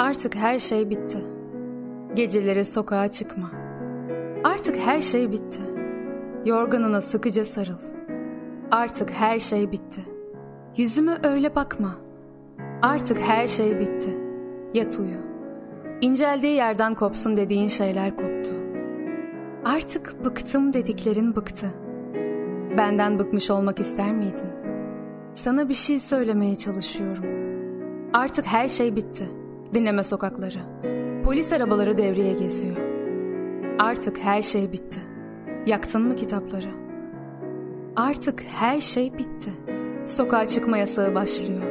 Artık her şey bitti. Geceleri sokağa çıkma. Artık her şey bitti. Yorganına sıkıca sarıl. Artık her şey bitti. Yüzüme öyle bakma. Artık her şey bitti. Yat uyu. İnceldiği yerden kopsun dediğin şeyler koptu. Artık bıktım dediklerin bıktı. Benden bıkmış olmak ister miydin? Sana bir şey söylemeye çalışıyorum. Artık her şey bitti. Dinleme sokakları. Polis arabaları devreye geziyor. Artık her şey bitti. Yaktın mı kitapları? Artık her şey bitti. Sokağa çıkma yasağı başlıyor.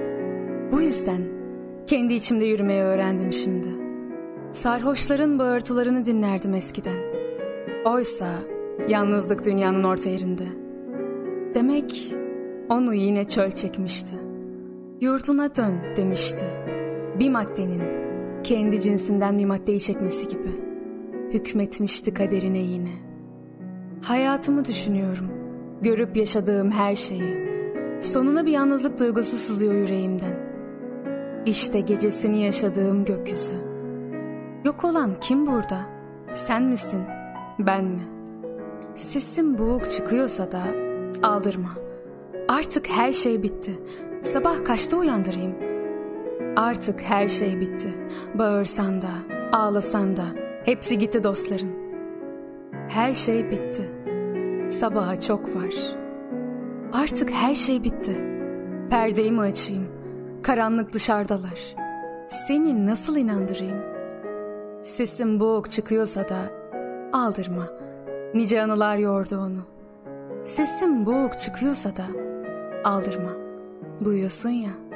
Bu yüzden kendi içimde yürümeyi öğrendim şimdi. Sarhoşların bağırtılarını dinlerdim eskiden. Oysa yalnızlık dünyanın orta yerinde. Demek onu yine çöl çekmişti. Yurduna dön demişti. Bir maddenin kendi cinsinden bir maddeyi çekmesi gibi. Hükmetmişti kaderine yine. Hayatımı düşünüyorum. Görüp yaşadığım her şeyi. Sonuna bir yalnızlık duygusu sızıyor yüreğimden. İşte gecesini yaşadığım gökyüzü. Yok olan kim burada? Sen misin? Ben mi? Sesim boğuk çıkıyorsa da aldırma. Artık her şey bitti. Sabah kaçta uyandırayım? Artık her şey bitti. Bağırsan da, ağlasan da, hepsi gitti dostların. Her şey bitti. Sabaha çok var. Artık her şey bitti. Perdeyi mi açayım? Karanlık dışarıdalar. Seni nasıl inandırayım? Sesim boğuk çıkıyorsa da aldırma. Nice anılar yordu onu. Sesim boğuk çıkıyorsa da aldırma. Duyuyorsun ya.